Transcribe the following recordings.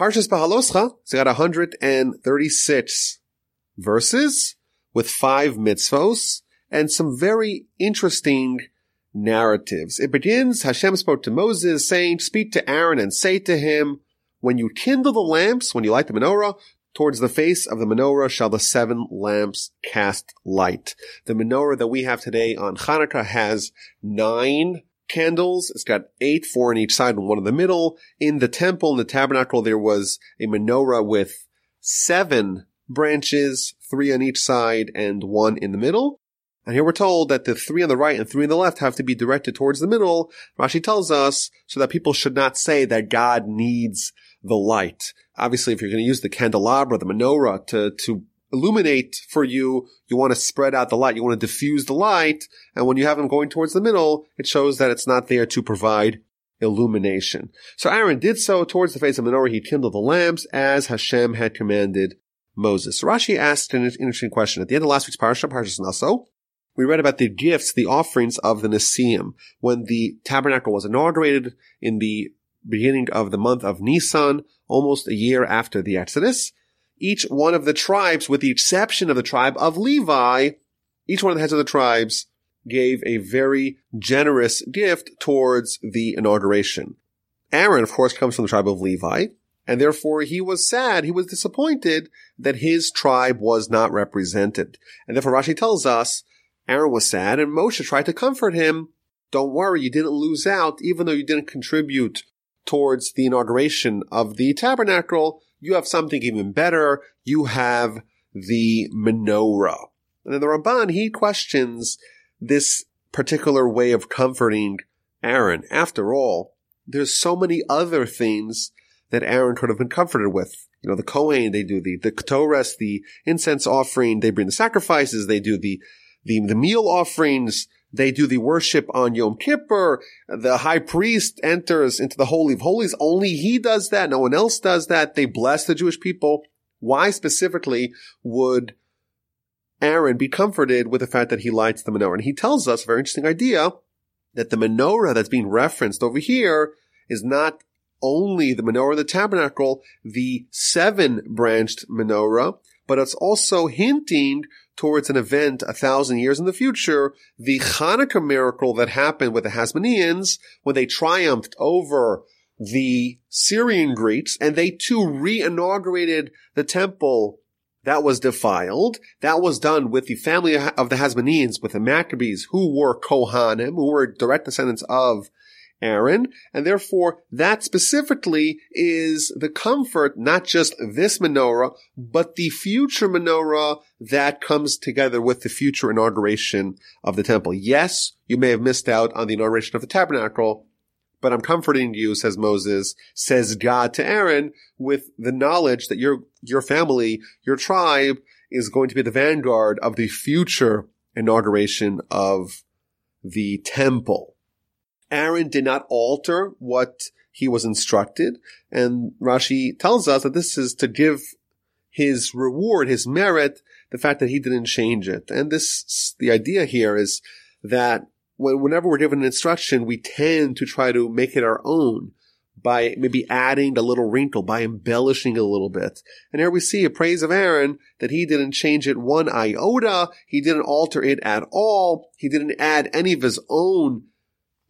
Parshas Behaaloscha, it's got 136 verses with five mitzvos and some very interesting narratives. It begins, Hashem spoke to Moses saying, speak to Aaron and say to him, when you kindle the lamps, when you light the menorah, towards the face of the menorah shall the seven lamps cast light. The menorah that we have today on Hanukkah has nine candles. It's got eight, four on each side and one in the middle. In the temple, in the tabernacle, there was a menorah with seven branches, three on each side and one in the middle. And here we're told that the three on the right and three on the left have to be directed towards the middle. Rashi tells us so that people should not say that God needs the light. Obviously, if you're going to use the candelabra, the menorah to, to illuminate for you, you want to spread out the light. You want to diffuse the light. And when you have them going towards the middle, it shows that it's not there to provide illumination. So Aaron did so towards the face of menorah. He kindled the lamps as Hashem had commanded Moses. Rashi asked an interesting question. At the end of last week's parasha, Parashas Naso, we read about the gifts, the offerings of the Nesiim. When the tabernacle was inaugurated in the beginning of the month of Nisan, almost a year after the Exodus, each one of the tribes, with the exception of the tribe of Levi, each one of the heads of the tribes gave a very generous gift towards the inauguration. Aaron, of course, comes from the tribe of Levi, and therefore he was sad, he was disappointed that his tribe was not represented. And therefore Rashi tells us Aaron was sad and Moshe tried to comfort him. Don't worry, you didn't lose out, even though you didn't contribute towards the inauguration of the tabernacle. You have something even better. You have the menorah. And then the Ramban, he questions this particular way of comforting Aaron. After all, there's so many other things that Aaron could have been comforted with. You know, the Kohen, they do the, the Ketores, the incense offering, they bring the sacrifices, they do the, the, the meal offerings, they do the worship on Yom Kippur. The high priest enters into the Holy of Holies. Only he does that. No one else does that. They bless the Jewish people. Why specifically would Aaron be comforted with the fact that he lights the menorah? And he tells us a very interesting idea that the menorah that's being referenced over here is not only the menorah of the tabernacle, the seven branched menorah, but it's also hinting towards an event a thousand years in the future, the Hanukkah miracle that happened with the Hasmoneans when they triumphed over the Syrian Greeks and they too re-inaugurated the temple that was defiled. That was done with the family of the Hasmoneans, with the Maccabees, who were Kohanim, who were direct descendants of Aaron, and therefore that specifically is the comfort, not just this menorah, but the future menorah that comes together with the future inauguration of the temple. Yes, you may have missed out on the inauguration of the tabernacle, but I'm comforting you, says Moses, says God to Aaron, with the knowledge that your, your family, your tribe is going to be the vanguard of the future inauguration of the temple. Aaron did not alter what he was instructed. And Rashi tells us that this is to give his reward, his merit, the fact that he didn't change it. And this, the idea here is that whenever we're given an instruction, we tend to try to make it our own by maybe adding a little wrinkle, by embellishing a little bit. And here we see a praise of Aaron that he didn't change it one iota. He didn't alter it at all. He didn't add any of his own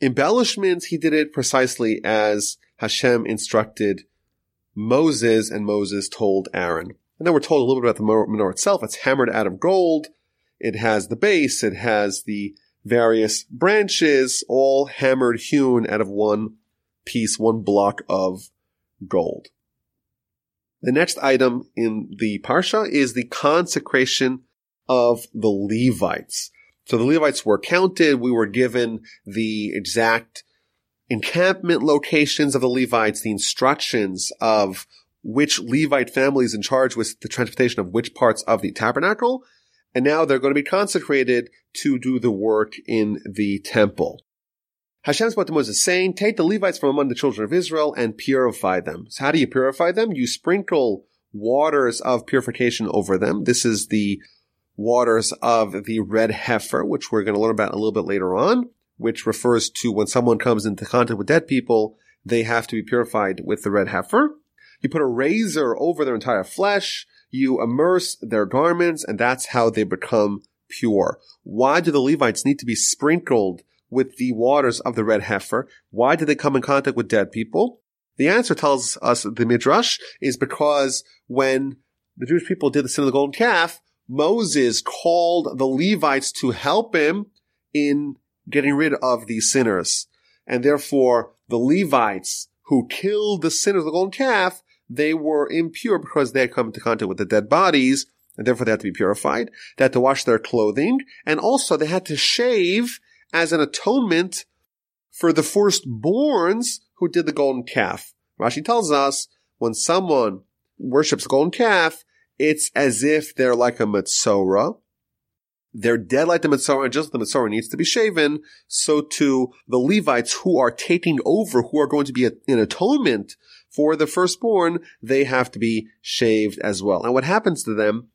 embellishments, he did it precisely as Hashem instructed Moses and Moses told Aaron. And then we're told a little bit about the menorah itself. It's hammered out of gold. It has the base. It has the various branches, all hammered, hewn out of one piece, one block of gold. The next item in the Parsha is the consecration of the Levites. So the Levites were counted. We were given the exact encampment locations of the Levites, the instructions of which Levite family is in charge with the transportation of which parts of the tabernacle. And now they're going to be consecrated to do the work in the temple. Hashem spoke to Moses is saying, take the Levites from among the children of Israel and purify them. So how do you purify them? You sprinkle waters of purification over them. This is the waters of the red heifer, which we're going to learn about a little bit later on, which refers to when someone comes into contact with dead people, they have to be purified with the red heifer. You put a razor over their entire flesh. You immerse their garments, and that's how they become pure. Why do the Levites need to be sprinkled with the waters of the red heifer? Why did they come in contact with dead people? The answer tells us the Midrash is because when the Jewish people did the sin of the golden calf, Moses called the Levites to help him in getting rid of these sinners. And therefore, the Levites who killed the sinners of the golden calf, they were impure because they had come into contact with the dead bodies, and therefore they had to be purified. They had to wash their clothing, and also they had to shave as an atonement for the firstborns who did the golden calf. Rashi tells us when someone worships a golden calf, it's as if they're like a Metzora. They're dead like the Metzora, and just the Metzora needs to be shaven. So to the Levites who are taking over, who are going to be in atonement for the firstborn, they have to be shaved as well. And what happens to them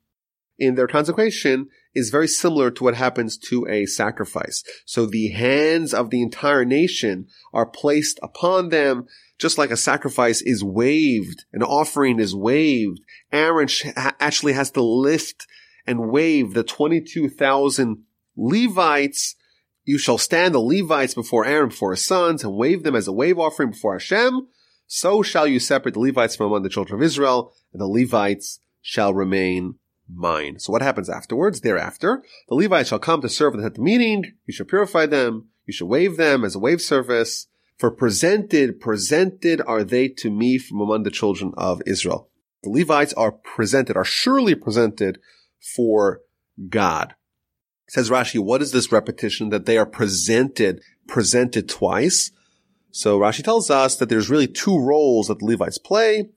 in their consecration is very similar to what happens to a sacrifice. So the hands of the entire nation are placed upon them just like a sacrifice is waved, an offering is waved, Aaron actually has to lift and wave the 22,000 Levites. You shall stand the Levites before Aaron, before his sons, and wave them as a wave offering before Hashem. So shall you separate the Levites from among the children of Israel, and the Levites shall remain mine. So what happens afterwards? Thereafter, the Levites shall come to serve at the meeting. You shall purify them. You shall wave them as a wave service. For presented, presented are they to me from among the children of Israel. The Levites are presented, are surely presented for God. Says Rashi, what is this repetition that they are presented, presented twice? So Rashi tells us that there's really two roles that the Levites play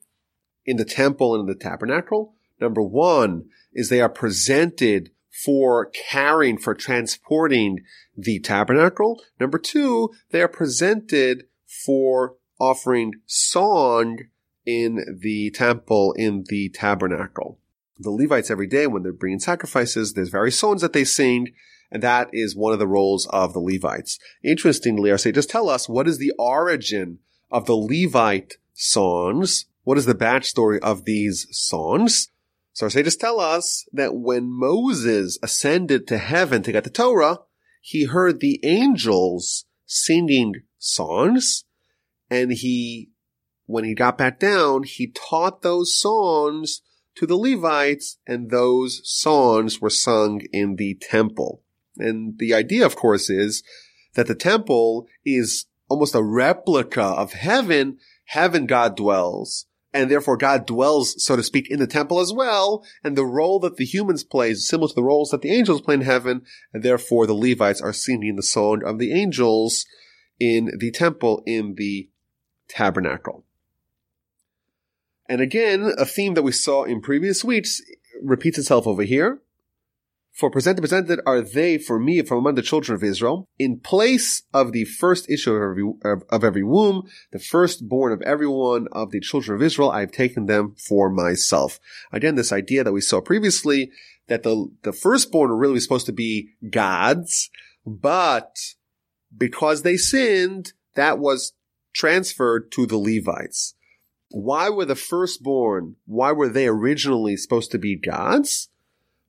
in the temple and in the tabernacle. Number one is they are presented for carrying, for transporting the tabernacle. Number two, they are presented for offering song in the temple, in the tabernacle. The Levites every day, when they're bringing sacrifices, there's various songs that they sing, and that is one of the roles of the Levites. Interestingly, our sages tell us what is the origin of the Levite songs. What is the backstory of these songs? So our sages tell us that when Moses ascended to heaven to get the Torah, he heard the angels singing songs, and he, when he got back down, he taught those songs to the Levites, and those songs were sung in the temple. And the idea, of course, is that the temple is almost a replica of heaven. Heaven God dwells and therefore God dwells, so to speak, in the temple as well, and the role that the humans play is similar to the roles that the angels play in heaven, and therefore the Levites are singing the song of the angels in the temple, in the tabernacle. And again, a theme that we saw in previous weeks repeats itself over here. For presented, presented are they for me from among the children of Israel, in place of the first issue of every, of, every womb, the firstborn of every one of the children of Israel, I have taken them for myself. Again, this idea that we saw previously, that the, the firstborn were really supposed to be God's, but because they sinned, that was transferred to the Levites. Why were the firstborn, why were they originally supposed to be God's?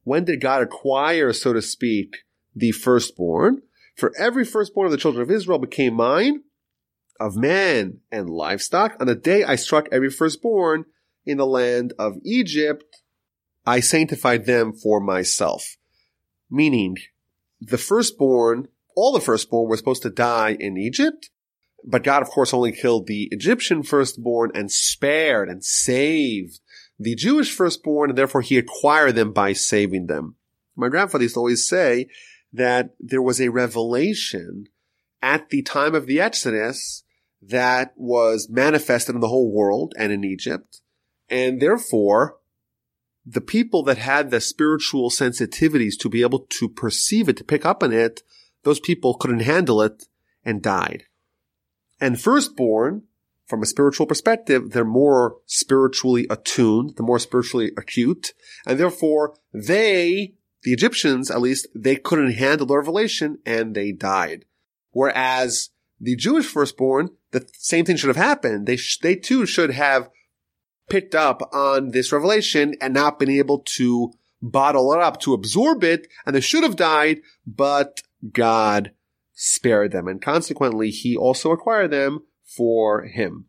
When did God acquire, so to speak, the firstborn? For every firstborn of the children of Israel became mine, of man and livestock. On the day I struck every firstborn in the land of Egypt, I sanctified them for myself. Meaning, the firstborn, all the firstborn were supposed to die in Egypt, but God, of course, only killed the Egyptian firstborn and spared and saved the Jewish firstborn, and therefore he acquired them by saving them. My grandfather used to always say that there was a revelation at the time of the Exodus that was manifested in the whole world and in Egypt. And therefore, the people that had the spiritual sensitivities to be able to perceive it, to pick up on it, those people couldn't handle it and died. And firstborn from a spiritual perspective, they're more spiritually attuned, they're more spiritually acute, and therefore they, the Egyptians at least, they couldn't handle the revelation and they died. Whereas the Jewish firstborn, the same thing should have happened. They, sh- they too should have picked up on this revelation and not been able to bottle it up, to absorb it, and they should have died, but God spared them, and consequently, he also acquired them for him.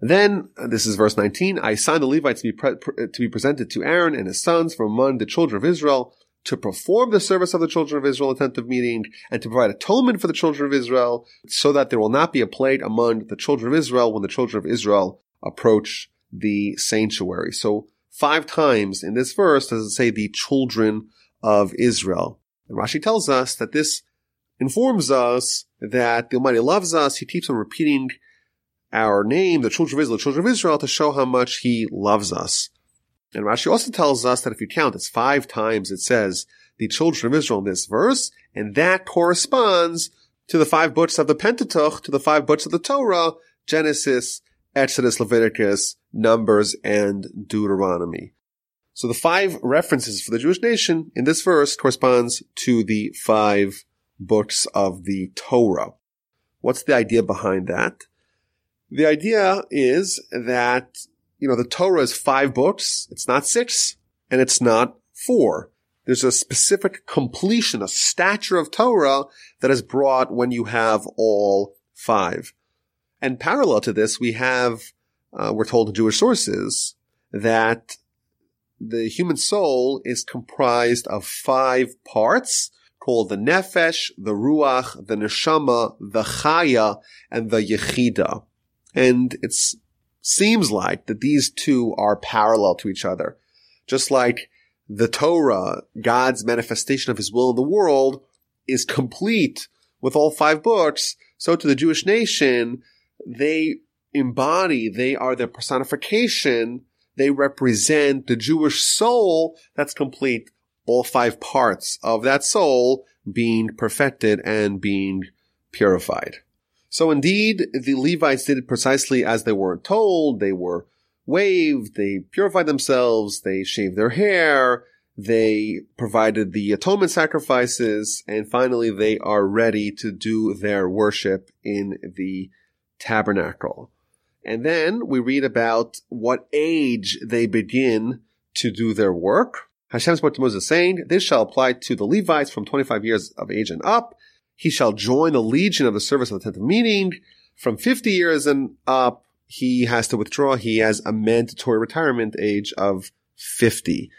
Then, this is verse 19, I assigned the Levites to be, pre- to be presented to Aaron and his sons from among the children of Israel to perform the service of the children of Israel, a tent of meeting, and to provide atonement for the children of Israel, so that there will not be a plague among the children of Israel when the children of Israel approach the sanctuary. So five times in this verse does it say the children of Israel. And Rashi tells us that this informs us that the Almighty loves us. He keeps on repeating our name, the children of Israel, the children of Israel, to show how much He loves us. And Rashi also tells us that if you count, it's five times it says the children of Israel in this verse, and that corresponds to the five books of the Pentateuch, to the five books of the Torah, Genesis, Exodus, Leviticus, Numbers, and Deuteronomy. So the five references for the Jewish nation in this verse corresponds to the five books of the Torah. What's the idea behind that? The idea is that, you know, the Torah is five books. It's not six and it's not four. There's a specific completion, a stature of Torah that is brought when you have all five. And parallel to this, we have, uh, we're told in Jewish sources that the human soul is comprised of five parts called the nefesh, the ruach, the neshama, the chaya, and the yechida. And it seems like that these two are parallel to each other. Just like the Torah, God's manifestation of his will in the world, is complete with all five books, so to the Jewish nation, they embody, they are the personification, they represent the Jewish soul that's complete all five parts of that soul being perfected and being purified. So indeed, the Levites did it precisely as they were told. They were waved, they purified themselves, they shaved their hair, they provided the atonement sacrifices, and finally they are ready to do their worship in the tabernacle. And then we read about what age they begin to do their work. Hashem spoke to Moses saying, this shall apply to the Levites from 25 years of age and up. He shall join the legion of the service of the tent of meeting. From 50 years and up, he has to withdraw. He has a mandatory retirement age of 50.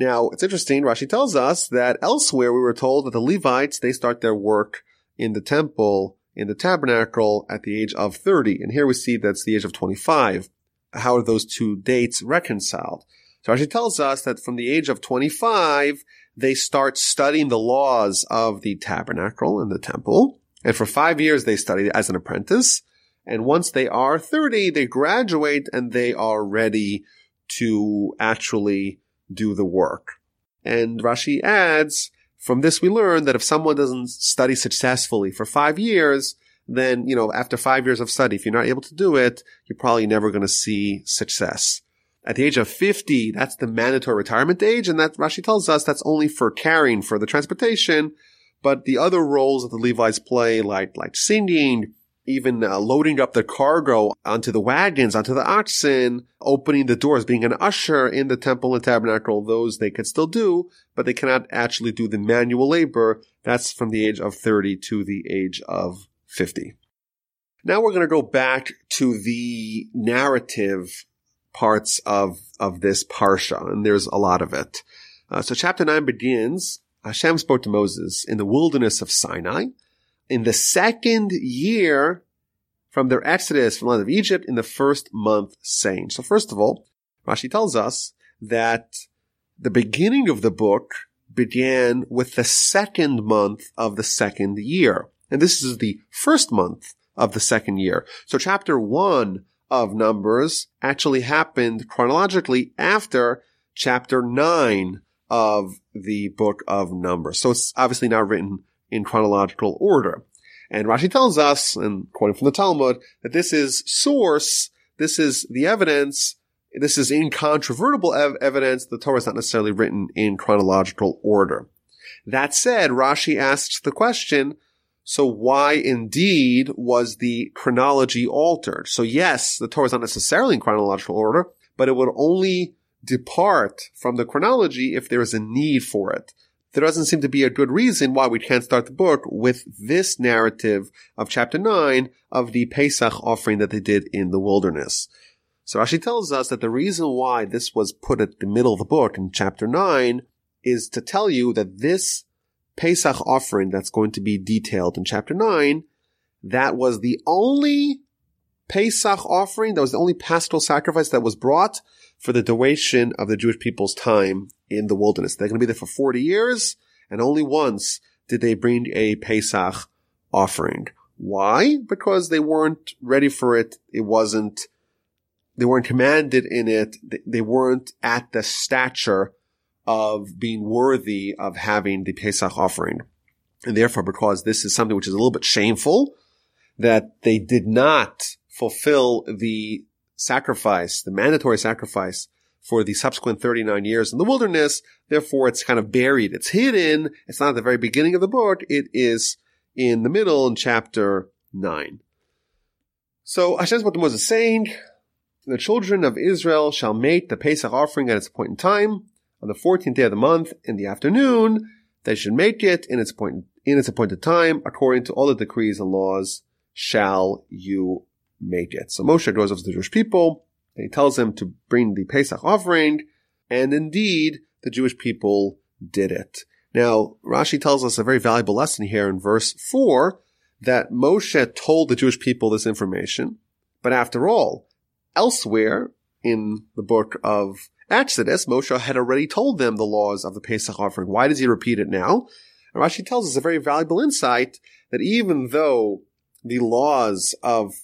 Now, it's interesting. Rashi tells us that elsewhere we were told that the Levites, they start their work in the temple, in the tabernacle at the age of 30. And here we see that's the age of 25. How are those two dates reconciled? So Rashi tells us that from the age of 25, they start studying the laws of the tabernacle and the temple. And for five years, they study as an apprentice. And once they are 30, they graduate and they are ready to actually do the work. And Rashi adds, from this we learn that if someone doesn't study successfully for five years, then, you know, after five years of study, if you're not able to do it, you're probably never going to see success. At the age of 50, that's the mandatory retirement age. And that Rashi tells us that's only for carrying for the transportation. But the other roles that the Levites play, like, like singing, even uh, loading up the cargo onto the wagons, onto the oxen, opening the doors, being an usher in the temple and tabernacle, those they could still do, but they cannot actually do the manual labor. That's from the age of 30 to the age of 50. Now we're going to go back to the narrative parts of, of this parsha, and there's a lot of it. Uh, so chapter 9 begins, Hashem spoke to Moses in the wilderness of Sinai in the second year from their exodus from the land of Egypt in the first month saying. So first of all, Rashi tells us that the beginning of the book began with the second month of the second year. And this is the first month of the second year. So chapter one of Numbers actually happened chronologically after chapter 9 of the book of Numbers. So it's obviously not written in chronological order. And Rashi tells us, and quoting from the Talmud, that this is source, this is the evidence, this is incontrovertible ev- evidence. The Torah is not necessarily written in chronological order. That said, Rashi asks the question, So why indeed was the chronology altered? So yes, the Torah is not necessarily in chronological order, but it would only depart from the chronology if there is a need for it. There doesn't seem to be a good reason why we can't start the book with this narrative of chapter 9 of the Pesach offering that they did in the wilderness. So Rashi tells us that the reason why this was put at the middle of the book in chapter 9 is to tell you that this Pesach offering that's going to be detailed in chapter 9, that was the only Pesach offering, that was the only paschal sacrifice that was brought for the duration of the Jewish people's time in the wilderness. They're going to be there for 40 years, and only once did they bring a Pesach offering. Why? Because they weren't ready for it. It wasn't, they weren't commanded in it. They weren't at the stature of being worthy of having the Pesach offering. And therefore, because this is something which is a little bit shameful, that they did not fulfill the sacrifice, the mandatory sacrifice for the subsequent 39 years in the wilderness. Therefore, it's kind of buried. It's hidden. It's not at the very beginning of the book. It is in the middle in chapter 9. So Hashem's what the Moses is saying. The children of Israel shall make the Pesach offering at its appointed time on the 14th day of the month in the afternoon. They should make it in its appointed, in its appointed time according to all the decrees and laws shall you make it. So Moshe goes over to the Jewish people and he tells them to bring the Pesach offering and indeed the Jewish people did it. Now, Rashi tells us a very valuable lesson here in verse 4 that Moshe told the Jewish people this information. But after all, elsewhere in the book of Exodus, Moshe had already told them the laws of the Pesach offering. Why does he repeat it now? And Rashi tells us a very valuable insight that even though the laws of,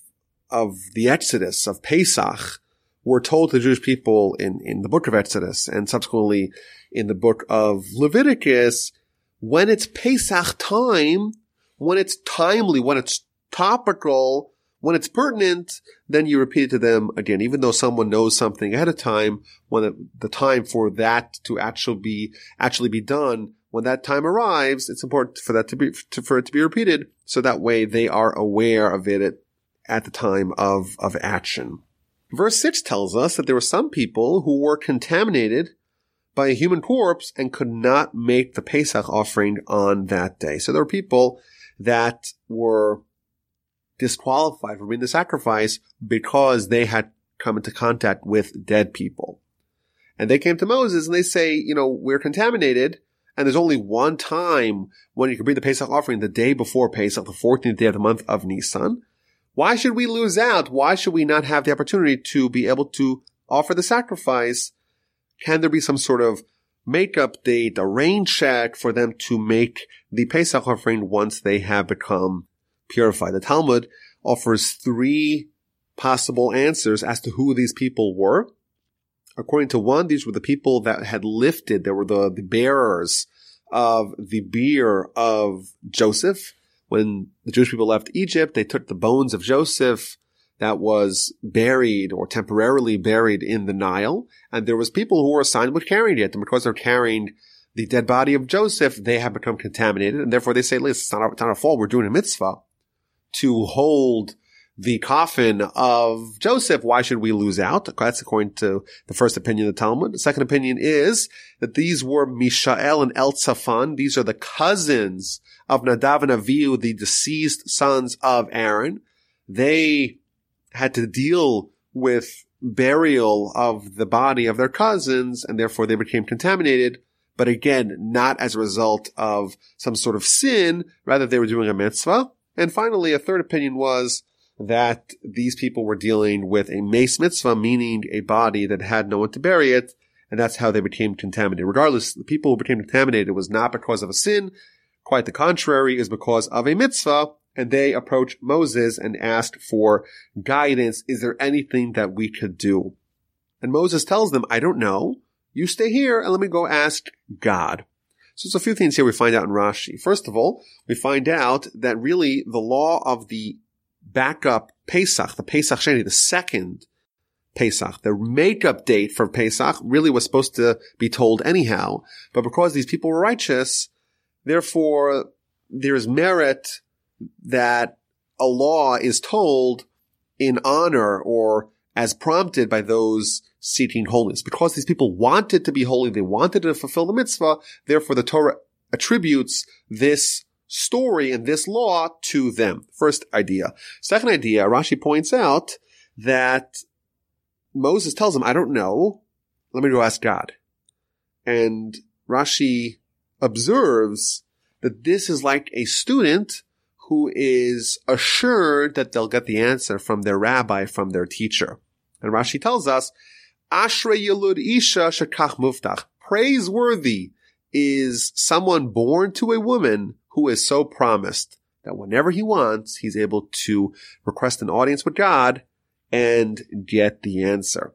of the Exodus, of Pesach, were told to the Jewish people in, in the book of Exodus and subsequently in the book of Leviticus, when it's Pesach time, when it's timely, when it's topical, when it's pertinent, then you repeat it to them again, even though someone knows something ahead of time, when the, the time for that to actually be, actually be done, when that time arrives, it's important for that to be, to, for it to be repeated. So that way they are aware of it at, at the time of, of action. Verse 6 tells us that there were some people who were contaminated by a human corpse and could not make the Pesach offering on that day. So there were people that were disqualified from being the sacrifice because they had come into contact with dead people. And they came to Moses and they say, you know, we're contaminated and there's only one time when you can bring the Pesach offering the day before Pesach, the 14th day of the month of Nisan. Why should we lose out? Why should we not have the opportunity to be able to offer the sacrifice? Can there be some sort of makeup date, a rain check for them to make the Pesach offering once they have become purify. The Talmud offers three possible answers as to who these people were. According to one, these were the people that had lifted, they were the, the bearers of the bier of Joseph. When the Jewish people left Egypt, they took the bones of Joseph that was buried or temporarily buried in the Nile. And there was people who were assigned with carrying it. And because they're carrying the dead body of Joseph, they have become contaminated. And therefore they say, listen, it's not our, it's not our fault. We're doing a mitzvah to hold the coffin of Joseph, why should we lose out? That's according to the first opinion of the Talmud. The second opinion is that these were Mishael and Elzaphan. These are the cousins of Nadav and Avihu, the deceased sons of Aaron. They had to deal with burial of the body of their cousins and therefore they became contaminated. But again, not as a result of some sort of sin. Rather, they were doing a mitzvah. And finally, a third opinion was that these people were dealing with a meis mitzvah, meaning a body that had no one to bury it, and that's how they became contaminated. Regardless, the people who became contaminated was not because of a sin, quite the contrary, is because of a mitzvah, and they approached Moses and asked for guidance. Is there anything that we could do? And Moses tells them, I don't know. You stay here and let me go ask God. So there's a few things here we find out in Rashi. First of all, we find out that really the law of the backup Pesach, the Pesach Sheni, the second Pesach, the makeup date for Pesach really was supposed to be told anyhow. But because these people were righteous, therefore there is merit that a law is told in honor or as prompted by those seeking holiness. Because these people wanted to be holy, they wanted to fulfill the mitzvah, therefore the Torah attributes this story and this law to them. First idea. Second idea, Rashi points out that Moses tells him, I don't know. Let me go ask God. And Rashi observes that this is like a student who is assured that they'll get the answer from their rabbi, from their teacher. And Rashi tells us, Ashra Yilud Isha Shakach Mubtach. Praiseworthy is someone born to a woman who is so promised that whenever he wants, he's able to request an audience with God and get the answer.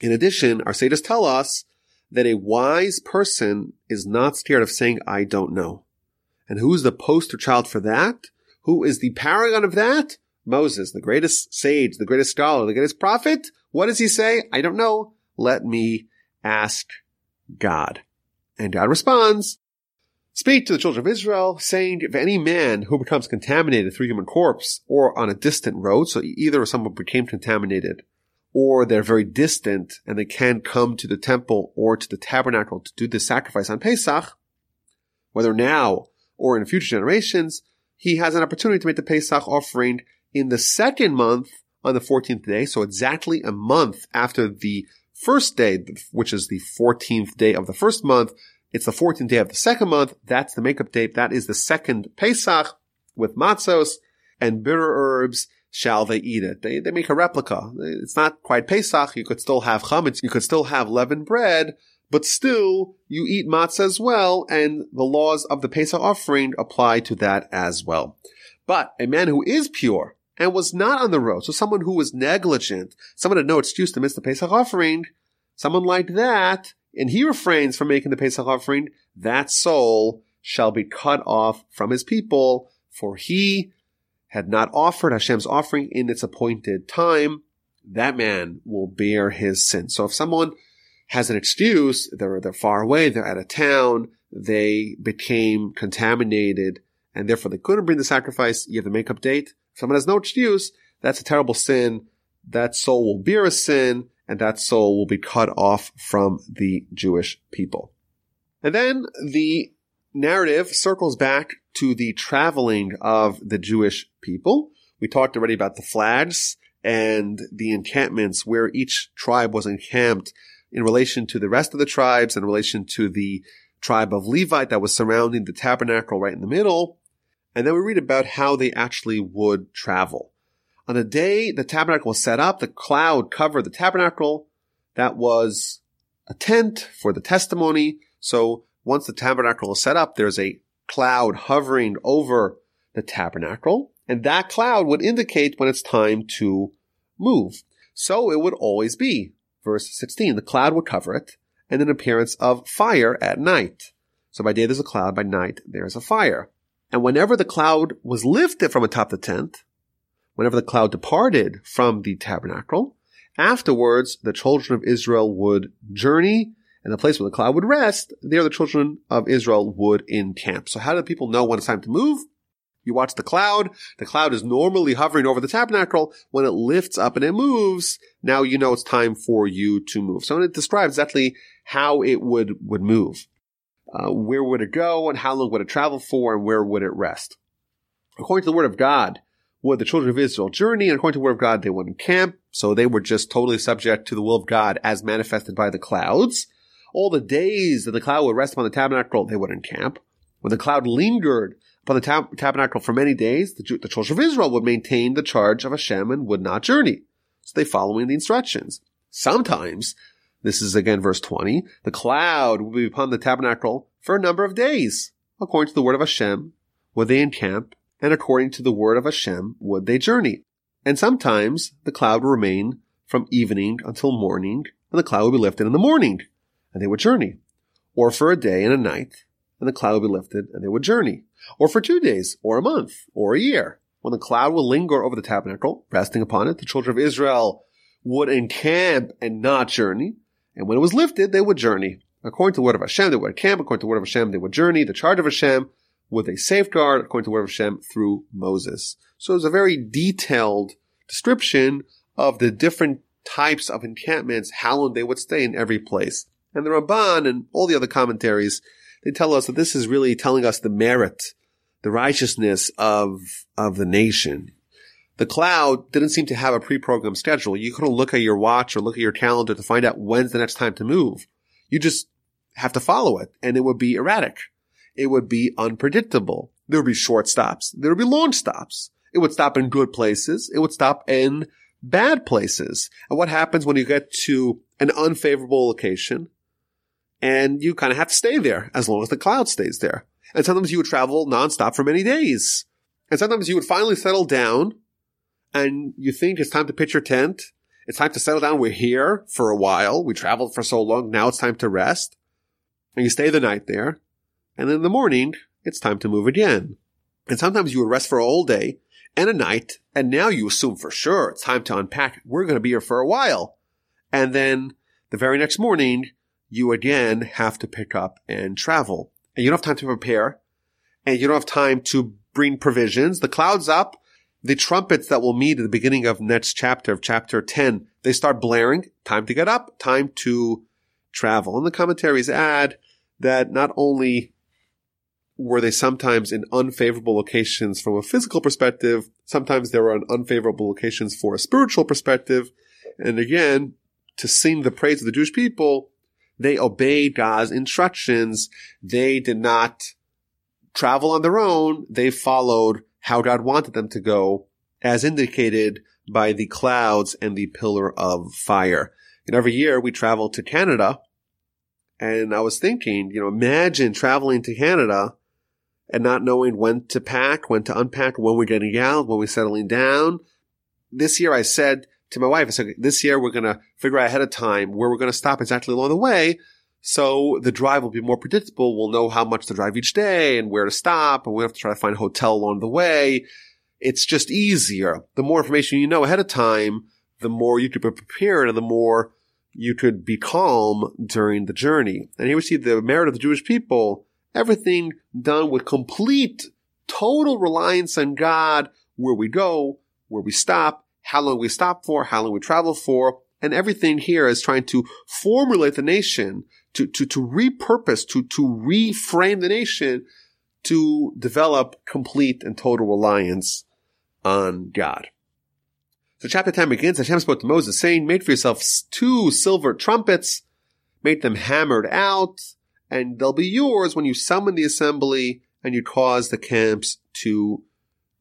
In addition, our sages tell us that a wise person is not scared of saying, I don't know. And who's the poster child for that? Who is the paragon of that? Moses, the greatest sage, the greatest scholar, the greatest prophet. What does he say? I don't know. Let me ask God. And God responds, Speak to the children of Israel, saying, if any man who becomes contaminated through human corpse or on a distant road, so either someone became contaminated or they're very distant and they can't come to the temple or to the tabernacle to do the sacrifice on Pesach, whether now or in future generations, he has an opportunity to make the Pesach offering in the second month on the 14th day. So exactly a month after the first day, which is the 14th day of the first month, it's the 14th day of the second month. That's the makeup date. That is the second Pesach with matzos and bitter herbs. Shall they eat it? They, they make a replica. It's not quite Pesach. You could still have chametz. You could still have leavened bread, but still you eat matzah as well. And the laws of the Pesach offering apply to that as well. But a man who is pure and was not on the road, so someone who was negligent, someone had no excuse to miss the Pesach offering, someone like that and he refrains from making the Pesach offering, that soul shall be cut off from his people, for he had not offered Hashem's offering in its appointed time. That man will bear his sin. So if someone has an excuse, they're, they're far away, they're out of town, they became contaminated, and therefore they couldn't bring the sacrifice, you have the makeup date. Someone has no excuse, that's a terrible sin. That soul will bear a sin, and that soul will be cut off from the Jewish people. And then the narrative circles back to the traveling of the Jewish people. We talked already about the flags and the encampments where each tribe was encamped in relation to the rest of the tribes, in relation to the tribe of Levite that was surrounding the tabernacle right in the middle. And then we read about how they actually would travel. On the day the tabernacle was set up, the cloud covered the tabernacle. That was a tent for the testimony. So once the tabernacle is set up, there's a cloud hovering over the tabernacle. And that cloud would indicate when it's time to move. So it would always be. Verse 16, the cloud would cover it and an appearance of fire at night. So by day there's a cloud, by night there's a fire. And whenever the cloud was lifted from atop the tent, whenever the cloud departed from the tabernacle, afterwards the children of Israel would journey and the place where the cloud would rest, there the children of Israel would encamp. So how do people know when it's time to move? You watch the cloud. The cloud is normally hovering over the tabernacle. When it lifts up and it moves, now you know it's time for you to move. So it describes exactly how it would, would move. Uh, where would it go and how long would it travel for and where would it rest? According to the word of God, would the children of Israel journey, and according to the word of God, they would encamp. So they were just totally subject to the will of God as manifested by the clouds. All the days that the cloud would rest upon the tabernacle, they would encamp. When the cloud lingered upon the tab- tabernacle for many days, the, the children of Israel would maintain the charge of Hashem and would not journey. So they following the instructions. Sometimes, this is again verse 20, the cloud would be upon the tabernacle for a number of days. According to the word of Hashem, would they encamp and according to the word of Hashem would they journey. And sometimes the cloud would remain from evening until morning, and the cloud would be lifted in the morning, and they would journey. Or for a day and a night, and the cloud would be lifted, and they would journey. Or for two days, or a month, or a year, when the cloud would linger over the tabernacle, resting upon it, the children of Israel would encamp and not journey, and when it was lifted, they would journey. According to the word of Hashem, they would camp. According to the word of Hashem, they would journey. The charge of Hashem would they safeguard according to the word of Hashem through Moses. So it's a very detailed description of the different types of encampments, how long they would stay in every place. And the Ramban and all the other commentaries, they tell us that this is really telling us the merit, the righteousness of, of the nation. The cloud didn't seem to have a pre-programmed schedule. You couldn't look at your watch or look at your calendar to find out when's the next time to move. You just have to follow it and it would be erratic. It would be unpredictable. There would be short stops. There would be long stops. It would stop in good places. It would stop in bad places. And what happens when you get to an unfavorable location and you kind of have to stay there as long as the cloud stays there. And sometimes you would travel nonstop for many days. And sometimes you would finally settle down and you think it's time to pitch your tent. It's time to settle down. We're here for a while. We traveled for so long. Now it's time to rest. And you stay the night there. And in the morning, it's time to move again. And sometimes you would rest for a whole day and a night. And now you assume for sure it's time to unpack. We're going to be here for a while. And then the very next morning, you again have to pick up and travel. And you don't have time to prepare. And you don't have time to bring provisions. The cloud's up. The trumpets that we'll meet at the beginning of next chapter, of chapter 10, they start blaring. Time to get up. Time to travel. And the commentaries add that not only were they sometimes in unfavorable locations from a physical perspective, sometimes they were in unfavorable locations for a spiritual perspective. And again, to sing the praise of the Jewish people, they obeyed God's instructions. They did not travel on their own. They followed how God wanted them to go, as indicated by the clouds and the pillar of fire. And every year we travel to Canada. And I was thinking, you know, imagine traveling to Canada and not knowing when to pack, when to unpack, when we're getting out, when we're settling down. This year I said to my wife, I said, this year we're going to figure out ahead of time where we're going to stop exactly along the way. So the drive will be more predictable. We'll know how much to drive each day and where to stop and we have to try to find a hotel along the way. It's just easier. The more information you know ahead of time, the more you could be prepared and the more you could be calm during the journey. And here we see the merit of the Jewish people Everything done with complete, total reliance on God, where we go, where we stop, how long we stop for, how long we travel for, and everything here is trying to formulate the nation, to, to, to repurpose, to, to reframe the nation to develop complete and total reliance on God. So chapter 10 begins, Hashem spoke to Moses saying, make for yourself two silver trumpets, make them hammered out, and they'll be yours when you summon the assembly and you cause the camps to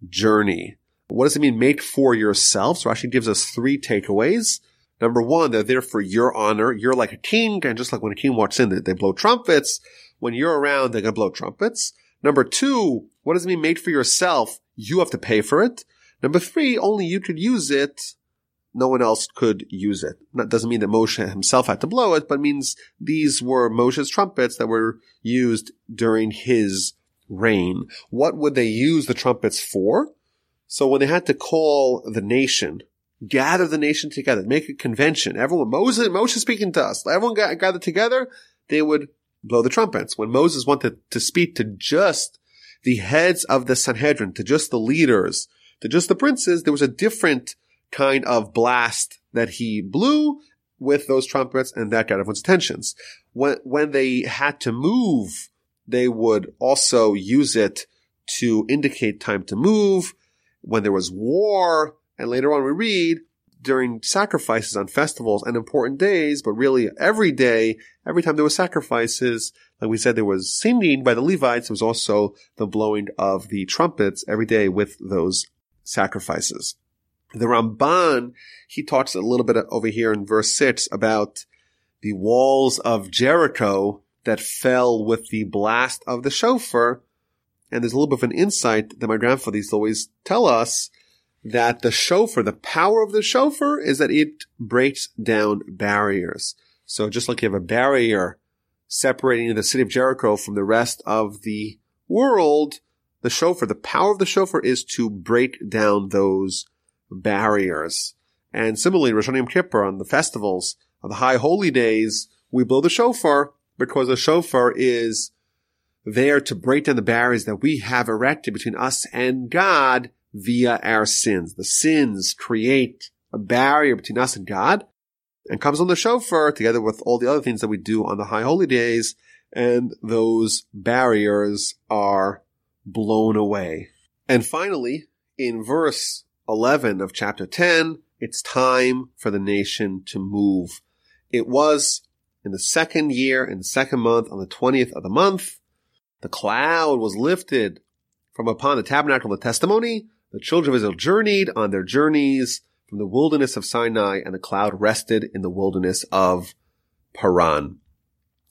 journey. What does it mean make for yourselves? Rashi gives us three takeaways. Number one, they're there for your honor. You're like a king, and just like when a king walks in, they, blow trumpets. When you're around, they're going to blow trumpets. Number two, what does it mean made for yourself? You have to pay for it. Number three, only you could use it no one else could use it. That doesn't mean that Moshe himself had to blow it, but means these were Moshe's trumpets that were used during his reign. What would they use the trumpets for? So when they had to call the nation, gather the nation together, make a convention, everyone, Moses, Moses speaking to us, everyone got, gathered together, they would blow the trumpets. When Moses wanted to speak to just the heads of the Sanhedrin, to just the leaders, to just the princes, there was a different kind of blast that he blew with those trumpets and that got everyone's attentions. When, when they had to move, they would also use it to indicate time to move. When there was war, and later on we read during sacrifices on festivals and important days, but really every day, every time there was sacrifices, like we said, there was singing by the Levites. There was also the blowing of the trumpets every day with those sacrifices. The Ramban, he talks a little bit over here in verse six about the walls of Jericho that fell with the blast of the shofar. And there's a little bit of an insight that my grandfather used to always tell us that the shofar, the power of the shofar is that it breaks down barriers. So just like you have a barrier separating the city of Jericho from the rest of the world, the shofar, the power of the shofar is to break down those barriers. And similarly, Rosh Hashanah Kippur on the festivals, on the high holy days, we blow the shofar because the shofar is there to break down the barriers that we have erected between us and God via our sins. The sins create a barrier between us and God and comes on the shofar together with all the other things that we do on the high holy days. And those barriers are blown away. And finally, in verse 11 of chapter 10, it's time for the nation to move. It was in the second year, in the second month, on the 20th of the month, the cloud was lifted from upon the tabernacle of the testimony. The children of Israel journeyed on their journeys from the wilderness of Sinai, and the cloud rested in the wilderness of Paran.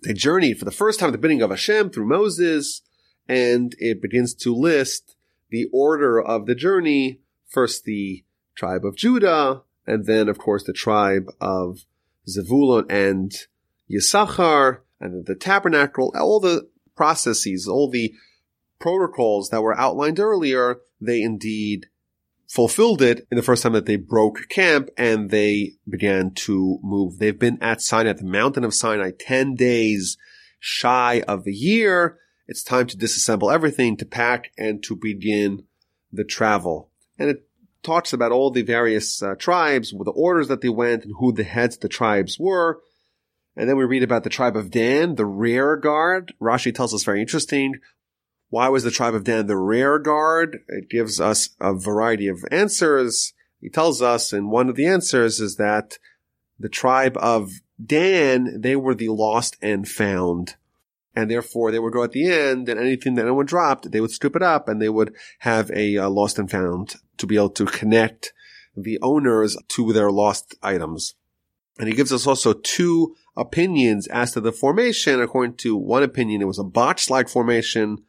They journeyed for the first time at the bidding of Hashem through Moses, and it begins to list the order of the journey. First the tribe of Judah, and then of course the tribe of Zevulun and Yisachar, and the tabernacle, all the processes, all the protocols that were outlined earlier, they indeed fulfilled it in the first time that they broke camp and they began to move. They've been at Sinai, the mountain of Sinai, 10 days shy of a year. It's time to disassemble everything, to pack and to begin the travel. And it talks about all the various uh, tribes, with the orders that they went and who the heads of the tribes were. And then we read about the tribe of Dan, the rear guard. Rashi tells us very interesting. Why was the tribe of Dan the rear guard? It gives us a variety of answers. He tells us, and one of the answers is that the tribe of Dan, they were the lost and found. And therefore they would go at the end and anything that anyone dropped, they would scoop it up and they would have a uh, lost and found to be able to connect the owners to their lost items. And he gives us also two opinions as to the formation. According to one opinion, it was a box-like formation.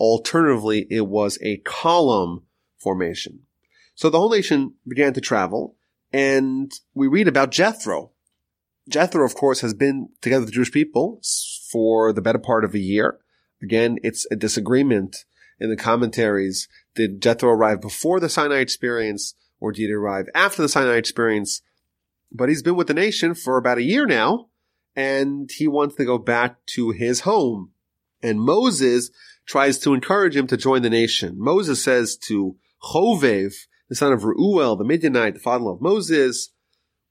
Alternatively, it was a column formation. So the whole nation began to travel and we read about Jethro. Jethro, of course, has been together with the Jewish people for the better part of a year. Again, it's a disagreement in the commentaries. Did Jethro arrive before the Sinai experience or did he arrive after the Sinai experience? But he's been with the nation for about a year now and he wants to go back to his home. And Moses tries to encourage him to join the nation. Moses says to Chovev, the son of Reuel, the Midianite, the father of Moses,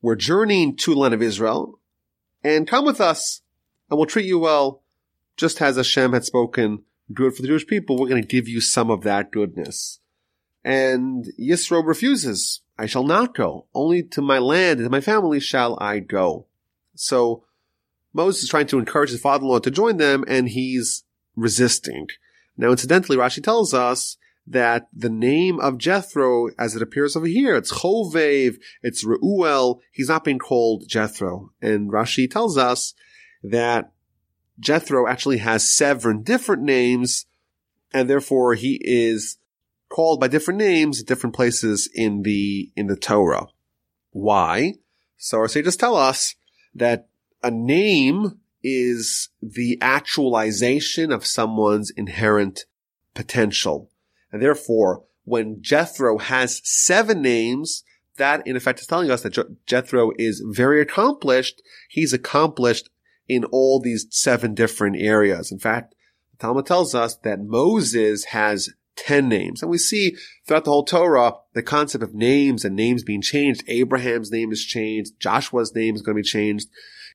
we're journeying to the land of Israel and come with us and we'll treat you well. Just as Hashem had spoken good for the Jewish people, we're going to give you some of that goodness. And Yisro refuses. I shall not go. Only to my land and to my family shall I go. So Moses is trying to encourage his father-in-law to join them and he's resisting. Now, incidentally, Rashi tells us that the name of Jethro, as it appears over here, it's Chovev, it's Reuel, he's not being called Jethro. And Rashi tells us that Jethro actually has seven different names, and therefore he is called by different names at different places in the, in the Torah. Why? So our sages tell us that a name is the actualization of someone's inherent potential. And therefore, when Jethro has seven names, that in effect is telling us that Jethro is very accomplished. He's accomplished in all these seven different areas. In fact, the Talmud tells us that Moses has 10 names. And we see throughout the whole Torah the concept of names and names being changed. Abraham's name is changed. Joshua's name is going to be changed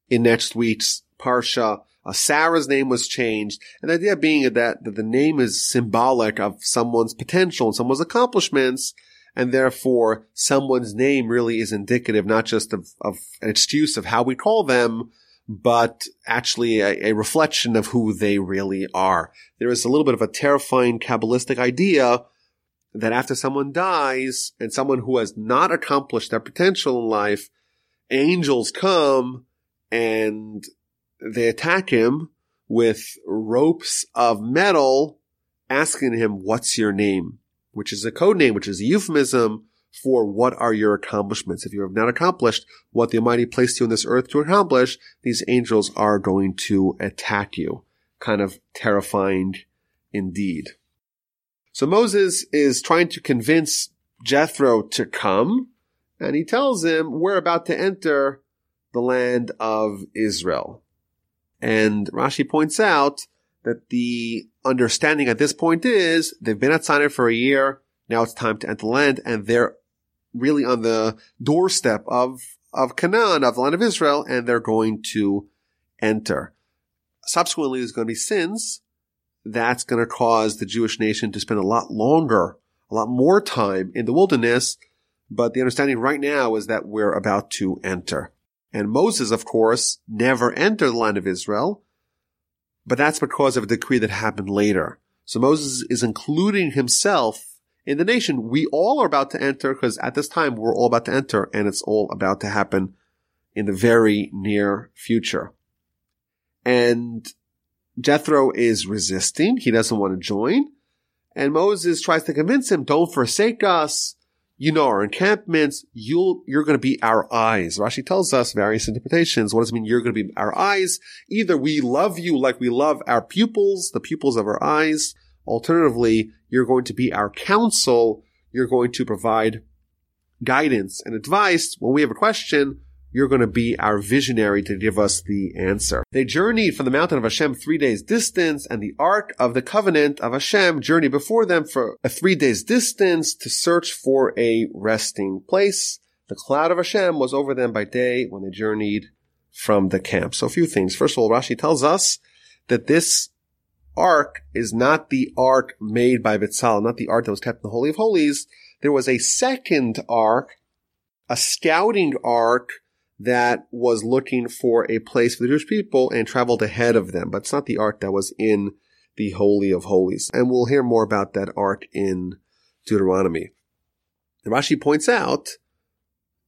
in next week's Parsha. Uh, Sarah's name was changed. And the idea being that, that the name is symbolic of someone's potential and someone's accomplishments. And therefore, someone's name really is indicative not just of, of an excuse of how we call them, but actually a, a, reflection of who they really are. There is a little bit of a terrifying Kabbalistic idea that after someone dies and someone who has not accomplished their potential in life, angels come and they attack him with ropes of metal asking him, what's your name? Which is a code name, which is a euphemism for what are your accomplishments. If you have not accomplished what the Almighty placed you on this earth to accomplish, these angels are going to attack you. Kind of terrifying indeed. So Moses is trying to convince Jethro to come, and he tells him, we're about to enter the land of Israel. And Rashi points out that the understanding at this point is they've been at Sinai for a year. Now it's time to enter the land and they're really on the doorstep of, of Canaan, of the land of Israel, and they're going to enter. Subsequently, there's going to be sins. That's going to cause the Jewish nation to spend a lot longer, a lot more time in the wilderness. But the understanding right now is that we're about to enter. And Moses, of course, never entered the land of Israel, but that's because of a decree that happened later. So Moses is including himself in the nation. We all are about to enter because at this time we're all about to enter and it's all about to happen in the very near future. And Jethro is resisting. He doesn't want to join. And Moses tries to convince him, don't forsake us you know our encampments. You'll, you're going to be our eyes. Rashi tells us various interpretations. What does it mean? You're going to be our eyes. Either we love you like we love our pupils, the pupils of our eyes. Alternatively, you're going to be our counsel. You're going to provide guidance and advice. When we have a question, you're going to be our visionary to give us the answer. They journeyed from the mountain of Hashem three days distance, and the ark of the covenant of Hashem journeyed before them for a three days distance to search for a resting place. The cloud of Hashem was over them by day when they journeyed from the camp. So a few things. First of all, Rashi tells us that this ark is not the ark made by Bitzal, not the ark that was kept in the Holy of Holies. There was a second ark, a scouting ark that was looking for a place for the Jewish people and traveled ahead of them. But it's not the ark that was in the Holy of Holies. And we'll hear more about that ark in Deuteronomy. And Rashi points out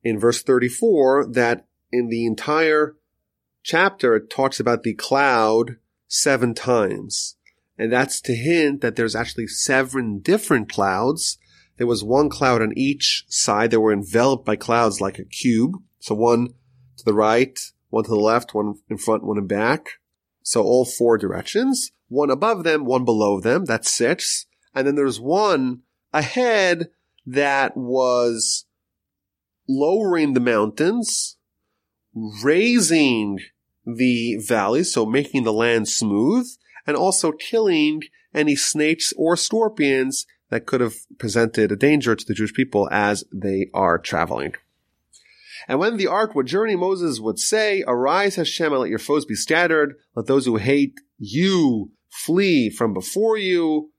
in verse 34 that in the entire chapter it talks about the cloud seven times. And that's to hint that there's actually seven different clouds. There was one cloud on each side. They were enveloped by clouds like a cube. So one to the right, one to the left, one in front, one in back. So all four directions. One above them, one below them. That's six. And then there's one ahead that was lowering the mountains, raising the valleys, so making the land smooth, and also killing any snakes or scorpions that could have presented a danger to the Jewish people as they are traveling. And when the ark would journey, Moses would say, Arise Hashem and let your foes be scattered. Let those who hate you flee from before you.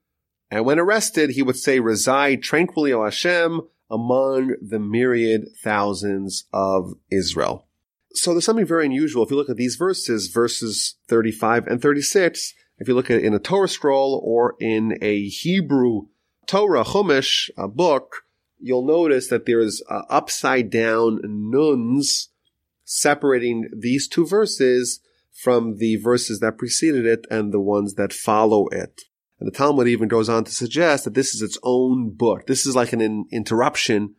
And when arrested, he would say, Reside tranquilly, O Hashem, among the myriad thousands of Israel. So there's something very unusual. If you look at these verses, verses 35 and 36, if you look at it in a Torah scroll or in a Hebrew Torah Chumash a book, you'll notice that there's uh, upside down nuns separating these two verses from the verses that preceded it and the ones that follow it. And the Talmud even goes on to suggest that this is its own book. This is like an in- interruption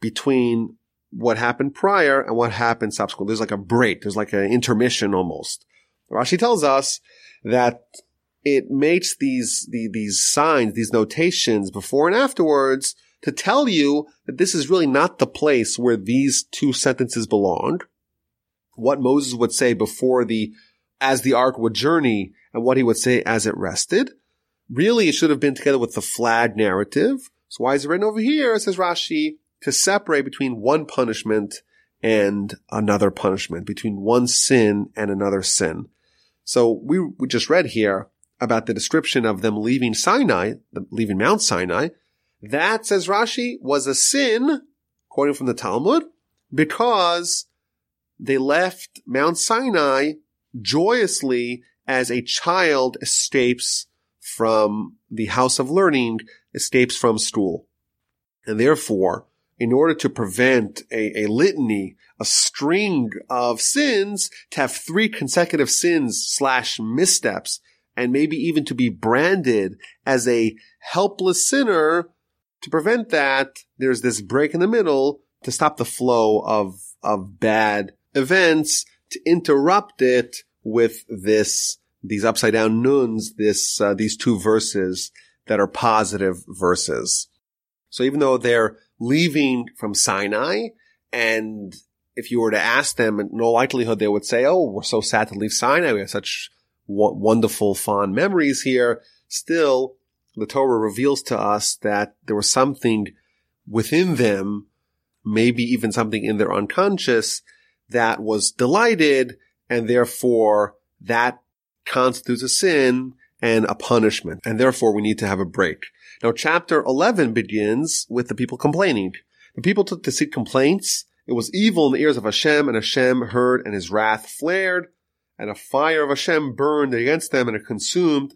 between what happened prior and what happened subsequent. There's like a break. There's like an intermission almost. Rashi tells us that it makes these, the, these signs, these notations before and afterwards to tell you that this is really not the place where these two sentences belong. What Moses would say before the, as the ark would journey and what he would say as it rested. Really, it should have been together with the flag narrative. So why is it written over here? Says Rashi, to separate between one punishment and another punishment, between one sin and another sin. So we, we just read here about the description of them leaving Sinai, leaving Mount Sinai, that, says Rashi, was a sin, quoting from the Talmud, because they left Mount Sinai joyously as a child escapes from the house of learning, escapes from school. And therefore, in order to prevent a, a litany, a string of sins, to have three consecutive sins slash missteps, and maybe even to be branded as a helpless sinner to prevent that, there's this break in the middle to stop the flow of, of bad events, to interrupt it with this, these upside down nuns, this, uh, these two verses that are positive verses. So even though they're leaving from Sinai and if you were to ask them, in no likelihood they would say, Oh, we're so sad to leave Sinai. We have such wonderful, fond memories here, still the Torah reveals to us that there was something within them, maybe even something in their unconscious that was delighted and therefore that constitutes a sin and a punishment. And therefore we need to have a break. Now chapter 11 begins with the people complaining. The people took to seek complaints. It was evil in the ears of Hashem and Hashem heard and his wrath flared and a fire of Hashem burned against them and it consumed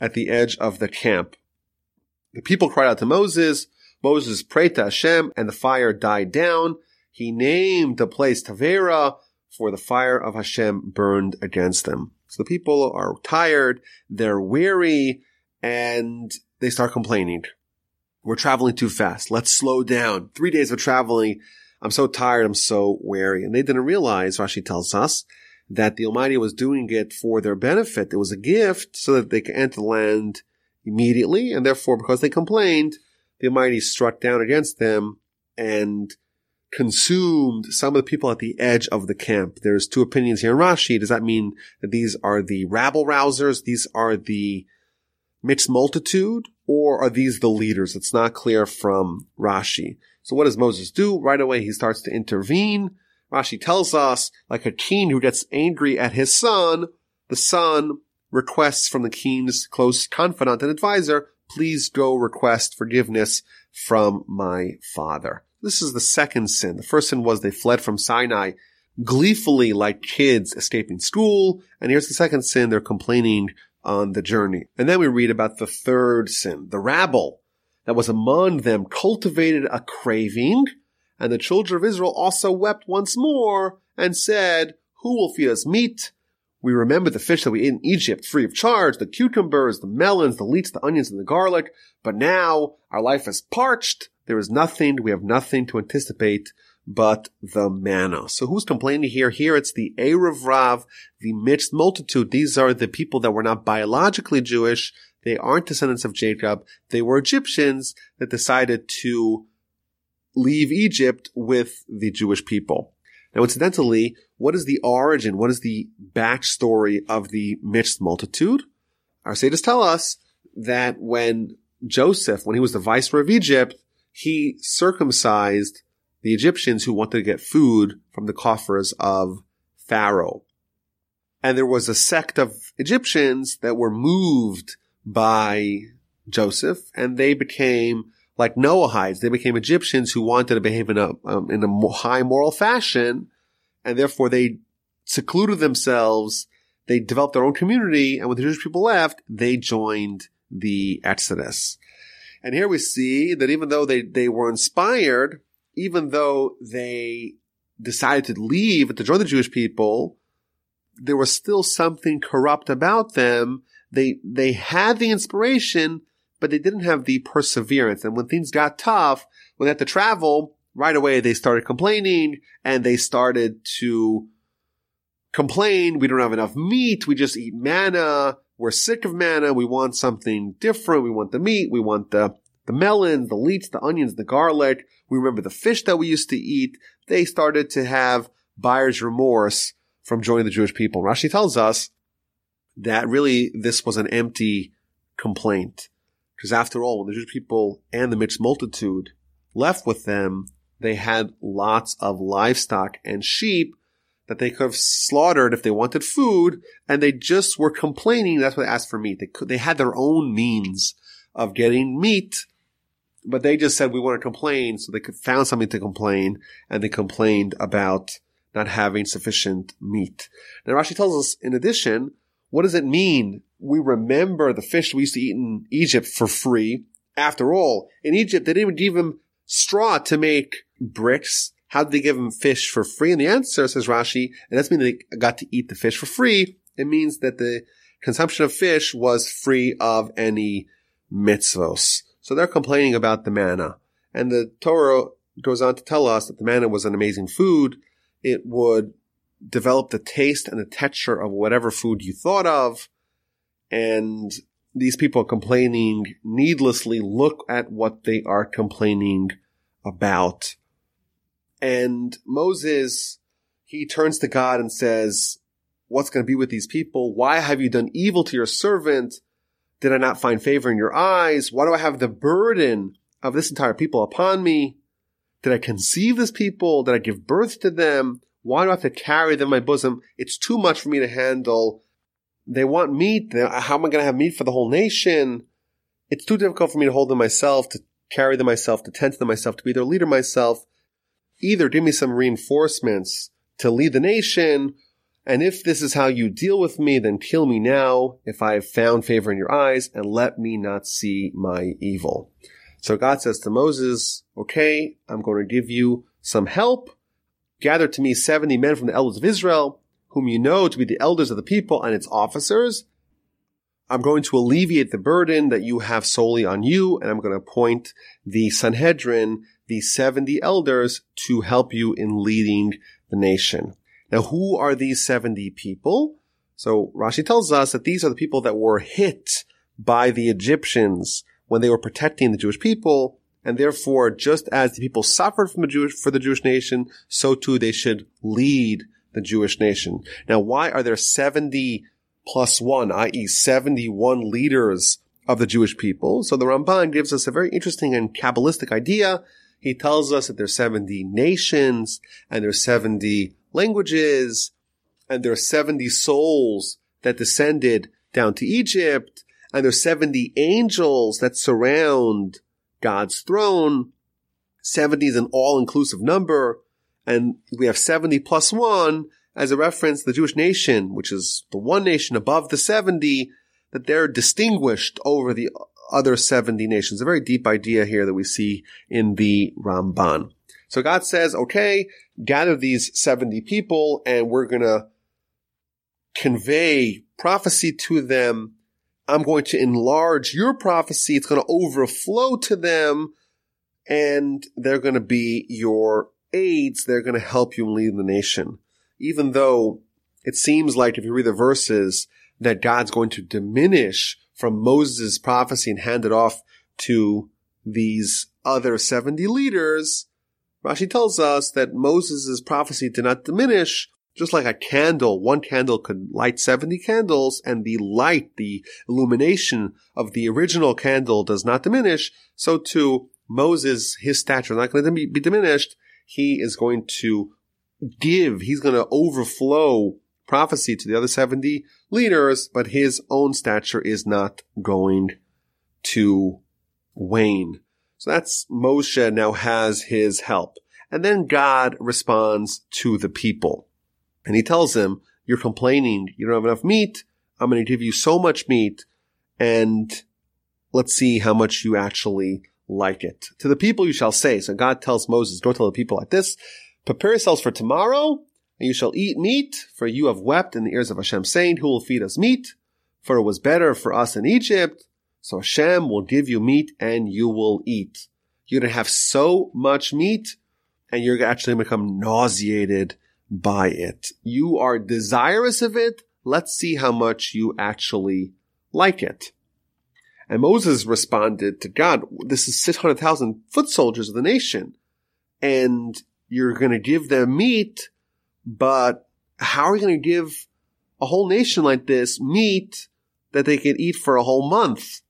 at the edge of the camp. The people cried out to Moses. Moses prayed to Hashem and the fire died down. He named the place Tavera for the fire of Hashem burned against them. So the people are tired, they're weary, and they start complaining. We're traveling too fast. Let's slow down. Three days of traveling. I'm so tired. I'm so weary. And they didn't realize, Rashi tells us, that the Almighty was doing it for their benefit. It was a gift so that they could enter the land immediately. And therefore, because they complained, the Almighty struck down against them and consumed some of the people at the edge of the camp. There's two opinions here in Rashi. Does that mean that these are the rabble rousers? These are the mixed multitude? Or are these the leaders? It's not clear from Rashi. So what does Moses do? Right away, he starts to intervene. Rashi tells us, like a king who gets angry at his son, the son requests from the king's close confidant and advisor, please go request forgiveness from my father. This is the second sin. The first sin was they fled from Sinai gleefully like kids escaping school. And here's the second sin. They're complaining on the journey. And then we read about the third sin. The rabble that was among them cultivated a craving. And the children of Israel also wept once more and said, who will feed us meat? We remember the fish that we ate in Egypt free of charge, the cucumbers, the melons, the leeks, the onions, and the garlic. But now our life is parched. There is nothing. We have nothing to anticipate but the manna. So who's complaining here? Here it's the Erev Rav, the mixed multitude. These are the people that were not biologically Jewish. They aren't descendants of Jacob. They were Egyptians that decided to leave Egypt with the Jewish people. Now, incidentally, what is the origin? What is the backstory of the mixed multitude? Our sages tell us that when Joseph, when he was the viceroy of Egypt, he circumcised the Egyptians who wanted to get food from the coffers of Pharaoh. And there was a sect of Egyptians that were moved by Joseph and they became like Noahides. They became Egyptians who wanted to behave in a, um, in a high moral fashion and therefore they secluded themselves. They developed their own community and when the Jewish people left, they joined the Exodus. And here we see that even though they, they were inspired even though they decided to leave to join the Jewish people, there was still something corrupt about them. They, they had the inspiration, but they didn't have the perseverance. And when things got tough, when they had to travel, right away they started complaining and they started to complain. We don't have enough meat. We just eat manna. We're sick of manna. We want something different. We want the meat. We want the, the melons, the leeks, the onions, the garlic. We remember the fish that we used to eat. They started to have buyer's remorse from joining the Jewish people. Rashi tells us that really this was an empty complaint. Because after all, when the Jewish people and the mixed multitude left with them, they had lots of livestock and sheep that they could have slaughtered if they wanted food, and they just were complaining. That's why they asked for meat. They could, they had their own means of getting meat but they just said we want to complain, so they found something to complain, and they complained about not having sufficient meat. Now Rashi tells us, in addition, what does it mean? We remember the fish we used to eat in Egypt for free. After all, in Egypt, they didn't even give them straw to make bricks. How did they give them fish for free? And the answer, says Rashi, and doesn't mean they got to eat the fish for free. It means that the consumption of fish was free of any mitzvos. So they're complaining about the manna. And the Torah goes on to tell us that the manna was an amazing food. It would develop the taste and the texture of whatever food you thought of. And these people complaining needlessly look at what they are complaining about. And Moses, he turns to God and says, what's going to be with these people? Why have you done evil to your servant? Did I not find favor in your eyes? Why do I have the burden of this entire people upon me? Did I conceive this people? Did I give birth to them? Why do I have to carry them in my bosom? It's too much for me to handle. They want meat. How am I going to have meat for the whole nation? It's too difficult for me to hold them myself, to carry them myself, to tend to them myself, to be their leader myself. Either give me some reinforcements to lead the nation, and if this is how you deal with me, then kill me now if I have found favor in your eyes, and let me not see my evil. So God says to Moses, okay, I'm going to give you some help. Gather to me 70 men from the elders of Israel, whom you know to be the elders of the people and its officers. I'm going to alleviate the burden that you have solely on you, and I'm going to appoint the Sanhedrin, the 70 elders, to help you in leading the nation. Now, who are these 70 people? So Rashi tells us that these are the people that were hit by the Egyptians when they were protecting the Jewish people. And therefore, just as the people suffered from the Jewish, for the Jewish nation, so too they should lead the Jewish nation. Now, why are there 70 plus one, i.e. 71 leaders of the Jewish people? So the Ramban gives us a very interesting and Kabbalistic idea. He tells us that there's 70 nations and there's 70 languages and there are 70 souls that descended down to Egypt and there's 70 angels that surround God's throne. 70 is an all-inclusive number. And we have 70 plus one as a reference the Jewish nation, which is the one nation above the 70, that they're distinguished over the other 70 nations. A very deep idea here that we see in the Ramban. So God says, okay, gather these 70 people and we're going to convey prophecy to them I'm going to enlarge your prophecy. It's going to overflow to them and they're going to be your aides. They're going to help you lead the nation. Even though it seems like if you read the verses that God's going to diminish from Moses' prophecy and hand it off to these other 70 leaders, Rashi tells us that Moses' prophecy did not diminish, just like a candle, one candle could light 70 candles and the light, the illumination of the original candle does not diminish. So too, Moses, his stature is not going to be, diminished. He is going to give, he's going to overflow prophecy to the other 70 leaders, but his own stature is not going to wane. So that's Moshe now has his help. And then God responds to the people. And he tells them, you're complaining, you don't have enough meat. I'm going to give you so much meat and let's see how much you actually like it. To the people you shall say. So God tells Moses, go tell the people like this, prepare yourselves for tomorrow and you shall eat meat for you have wept in the ears of Hashem saying, who will feed us meat? For it was better for us in Egypt. So Hashem will give you meat and you will eat. You're going to have so much meat and you're actually going to become nauseated by it. You are desirous of it. Let's see how much you actually like it. And Moses responded to God, this is 600,000 foot soldiers of the nation. And you're going to give them meat, but how are you going to give a whole nation like this meat that they can eat for a whole month?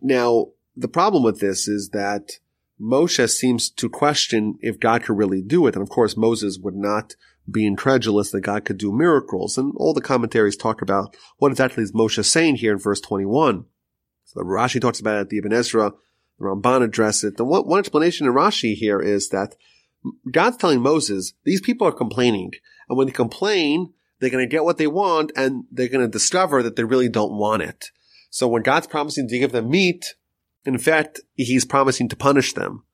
Now, the problem with this is that Moshe seems to question if God could really do it. And of course, Moses would not be incredulous that God could do miracles. And all the commentaries talk about what exactly is Moshe saying here in verse 21. So the Rashi talks about it, the Ibn Ezra, the Ramban address it. The one, one explanation in Rashi here is that God's telling Moses, these people are complaining. And when they complain, they're going to get what they want and they're going to discover that they really don't want it. So when God's promising to give them meat, in fact, he's promising to punish them.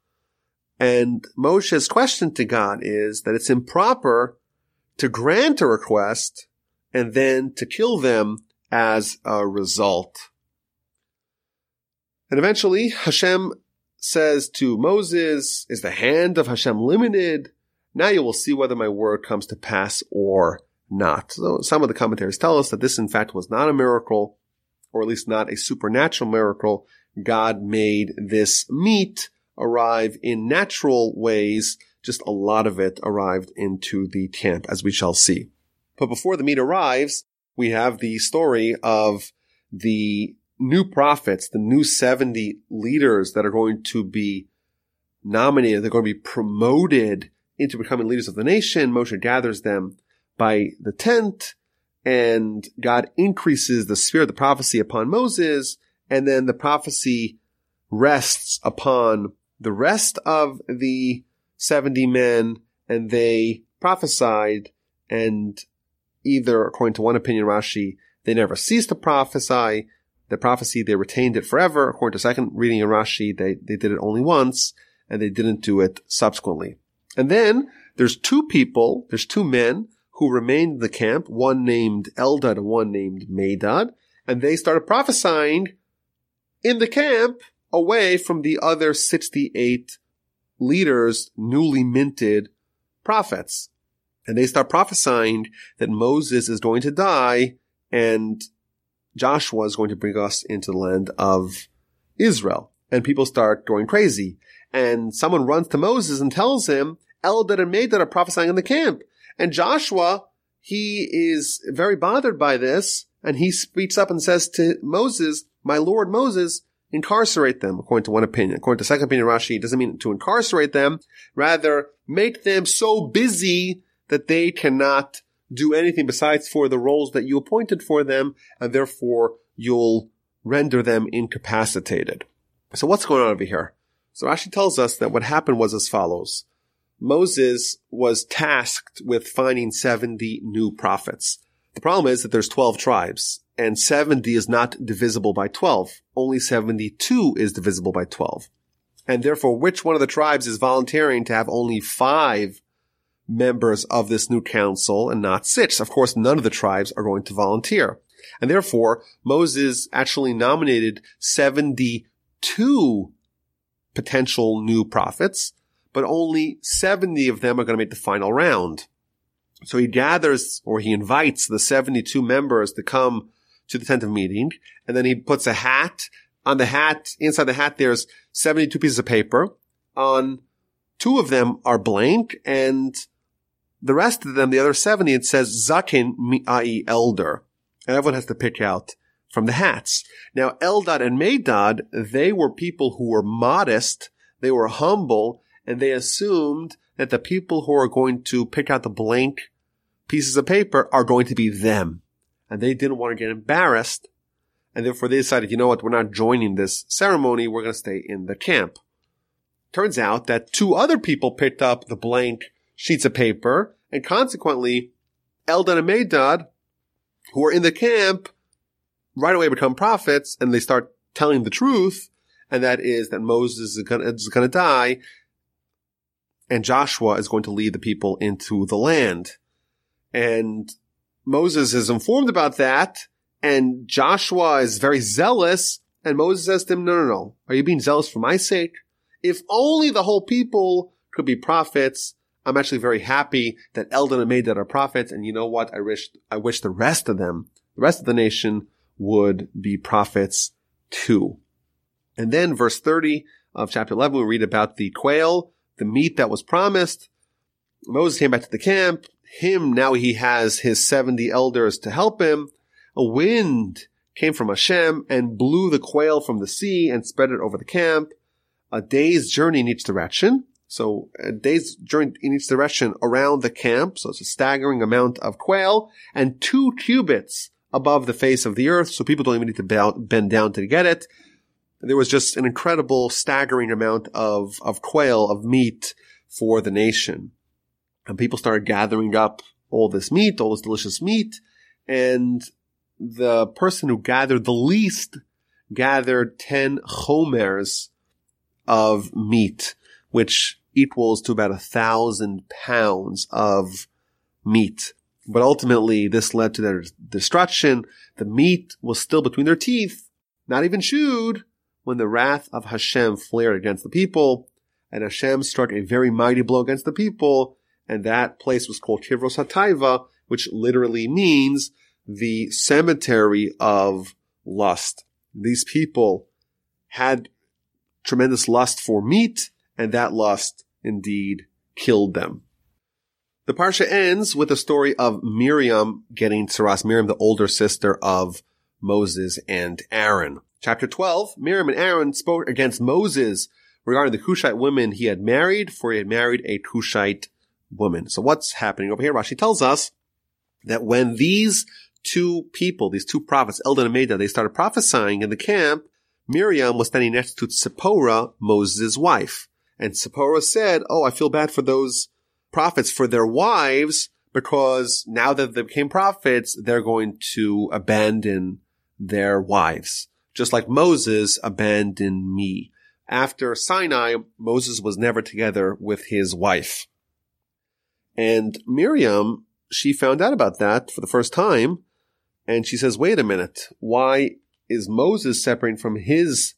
And Moshe's question to God is that it's improper to grant a request and then to kill them as a result. And eventually Hashem says to Moses, is the hand of Hashem limited? Now you will see whether my word comes to pass or not. So some of the commentaries tell us that this in fact was not a miracle, or at least not a supernatural miracle. God made this meat arrive in natural ways. Just a lot of it arrived into the camp, as we shall see. But before the meat arrives, we have the story of the new prophets, the new 70 leaders that are going to be nominated. They're going to be promoted into becoming leaders of the nation. Moshe gathers them by the tent and God increases the spirit of the prophecy upon Moses. And then the prophecy rests upon the rest of the 70 men and they prophesied and either according to one opinion Rashi, they never ceased to prophesy. The prophecy, they retained it forever. According to second reading in Rashi, they, they did it only once and they didn't do it subsequently. And then there's two people, there's two men who remained in the camp, one named Eldad and one named Medad, and they started prophesying in the camp away from the other 68 leaders, newly minted prophets. And they start prophesying that Moses is going to die and Joshua is going to bring us into the land of Israel. And people start going crazy. And someone runs to Moses and tells him, Eldad and Medad are prophesying in the camp. And Joshua, he is very bothered by this. And he speaks up and says to Moses, my Lord Moses, incarcerate them, according to one opinion. According to second opinion, Rashi, doesn't mean to incarcerate them. Rather, make them so busy that they cannot do anything besides for the roles that you appointed for them, and therefore you'll render them incapacitated. So what's going on over here? So Rashi tells us that what happened was as follows. Moses was tasked with finding 70 new prophets. The problem is that there's 12 tribes and 70 is not divisible by 12. Only 72 is divisible by 12. And therefore, which one of the tribes is volunteering to have only five members of this new council and not six? Of course, none of the tribes are going to volunteer. And therefore, Moses actually nominated 72 potential new prophets, but only 70 of them are going to make the final round. So he gathers or he invites the 72 members to come to the tent of meeting and then he puts a hat on the hat. Inside the hat, there's 72 pieces of paper. On two of them are blank and the rest of them, the other 70, it says Zakin, i.e. elder. And everyone has to pick out from the hats. Now, Eldad and Medad, they were people who were modest, they were humble, and they assumed that the people who are going to pick out the blank pieces of paper are going to be them. And they didn't want to get embarrassed. And therefore they decided, you know what, we're not joining this ceremony, we're going to stay in the camp. Turns out that two other people picked up the blank sheets of paper, and consequently, Eldad and Medad, who are in the camp, right away become prophets and they start telling the truth, and that is that Moses is going to die, and Joshua is going to lead the people into the land. And Moses is informed about that, and Joshua is very zealous, and Moses says to him, no, no, no. Are you being zealous for my sake? If only the whole people could be prophets, I'm actually very happy that Eldad and Medad are prophets, and you know what? I wish, I wish the rest of them, the rest of the nation would be prophets too. And then verse 30 of chapter 11, we read about the quail, the meat that was promised. Moses came back to the camp. Him, now he has his 70 elders to help him. A wind came from Hashem and blew the quail from the sea and spread it over the camp. A day's journey in each direction. So a day's journey in each direction around the camp. So it's a staggering amount of quail and two cubits above the face of the earth, so people don't even need to bend down to get it. There was just an incredible, staggering amount of, of quail, of meat for the nation. And people started gathering up all this meat, all this delicious meat, and the person who gathered the least gathered 10 chomers of meat, which equals to about a thousand pounds of meat. But ultimately, this led to their destruction. The meat was still between their teeth, not even chewed, when the wrath of Hashem flared against the people, and Hashem struck a very mighty blow against the people, and that place was called Kivros HaTaiva, which literally means the cemetery of lust. These people had tremendous lust for meat, and that lust indeed killed them. The Parsha ends with the story of Miriam getting Tsaras, Miriam, the older sister of Moses and Aaron. Chapter 12, Miriam and Aaron spoke against Moses regarding the Cushite women he had married, for he had married a Cushite woman. So what's happening over here? Rashi tells us that when these two people, these two prophets, Eldad and Medad, they started prophesying in the camp, Miriam was standing next to Tzipporah, Moses' wife. And Tzipporah said, Oh, I feel bad for those prophets, for their wives, because now that they became prophets, they're going to abandon their wives. Just like Moses abandoned me. After Sinai, Moses was never together with his wife. And Miriam, she found out about that for the first time. And she says, wait a minute. Why is Moses separating from his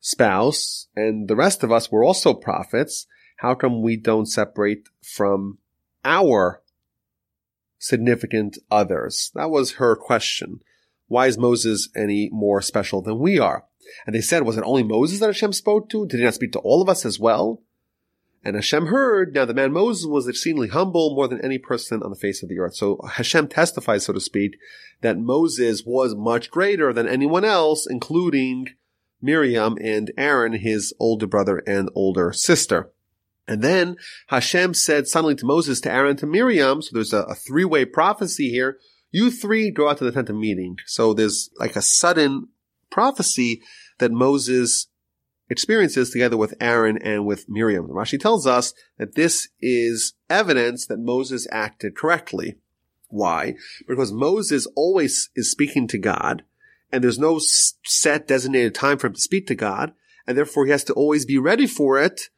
spouse and the rest of us were also prophets? How come we don't separate from our significant others? That was her question. Why is Moses any more special than we are? And they said, was it only Moses that Hashem spoke to? Did he not speak to all of us as well? And Hashem heard, now the man Moses was exceedingly humble more than any person on the face of the earth. So Hashem testifies, so to speak, that Moses was much greater than anyone else, including Miriam and Aaron, his older brother and older sister. And then Hashem said suddenly to Moses, to Aaron, to Miriam, so there's a, a three-way prophecy here, you three go out to the tent of meeting. So there's like a sudden prophecy that Moses experiences together with Aaron and with Miriam. Rashi tells us that this is evidence that Moses acted correctly. Why? Because Moses always is speaking to God, and there's no set designated time for him to speak to God, and therefore he has to always be ready for it.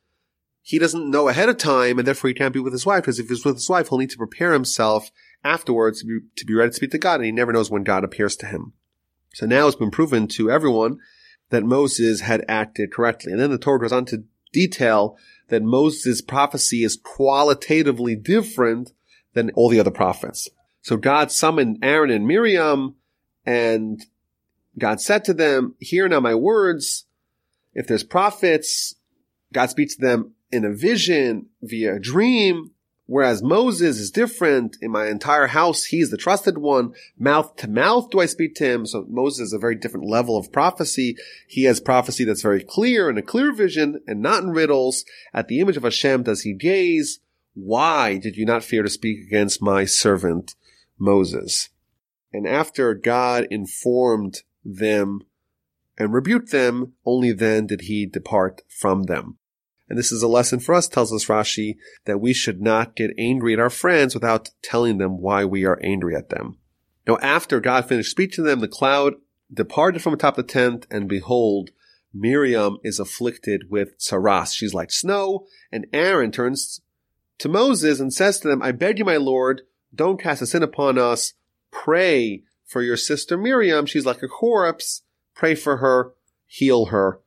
He doesn't know ahead of time, and therefore he can't be with his wife, because if he's with his wife, he'll need to prepare himself afterwards to be, to be ready to speak to God, and he never knows when God appears to him. So now it's been proven to everyone that Moses had acted correctly. And then the Torah goes on to detail that Moses' prophecy is qualitatively different than all the other prophets. So God summoned Aaron and Miriam and God said to them, hear now my words. If there's prophets, God speaks to them in a vision via a dream. Whereas Moses is different. In my entire house, he's the trusted one. Mouth to mouth do I speak to him. So Moses is a very different level of prophecy. He has prophecy that's very clear and a clear vision and not in riddles. At the image of Hashem does he gaze. Why did you not fear to speak against my servant Moses? And after God informed them and rebuked them, only then did he depart from them. And this is a lesson for us, tells us Rashi, that we should not get angry at our friends without telling them why we are angry at them. Now, after God finished speaking to them, the cloud departed from atop the tent, and behold, Miriam is afflicted with tsaras. She's like snow, and Aaron turns to Moses and says to them, I beg you, my Lord, don't cast a sin upon us. Pray for your sister Miriam. She's like a corpse. Pray for her, heal her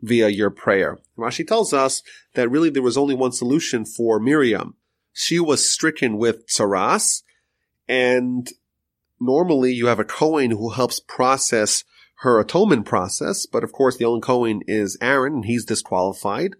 via your prayer. Rashi tells us that really there was only one solution for Miriam. She was stricken with tsaras, and normally you have a Kohen who helps process her atonement process, but of course the only Kohen is Aaron, and he's disqualified.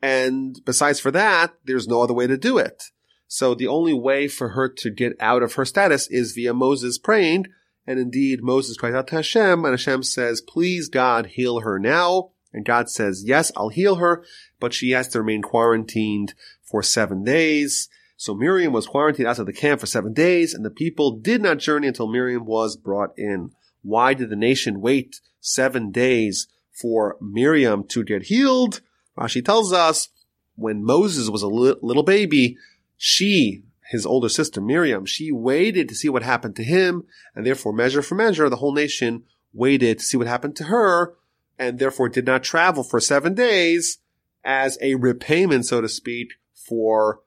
And besides for that, there's no other way to do it. So the only way for her to get out of her status is via Moses praying, and indeed Moses cries out to Hashem, and Hashem says, please God, heal her now. And God says, yes, I'll heal her, but she has to remain quarantined for seven days. So Miriam was quarantined outside the camp for seven days, and the people did not journey until Miriam was brought in. Why did the nation wait seven days for Miriam to get healed? Rashi tells us when Moses was a little baby, she, his older sister Miriam, she waited to see what happened to him, and therefore measure for measure, the whole nation waited to see what happened to her and therefore did not travel for seven days as a repayment, so to speak, for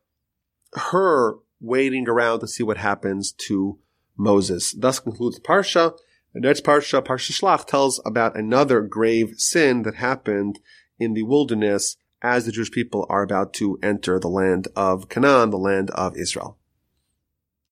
her waiting around to see what happens to Moses. Thus concludes the Parsha. The next Parsha, Parsha Shlach, tells about another grave sin that happened in the wilderness as the Jewish people are about to enter the land of Canaan, the land of Israel.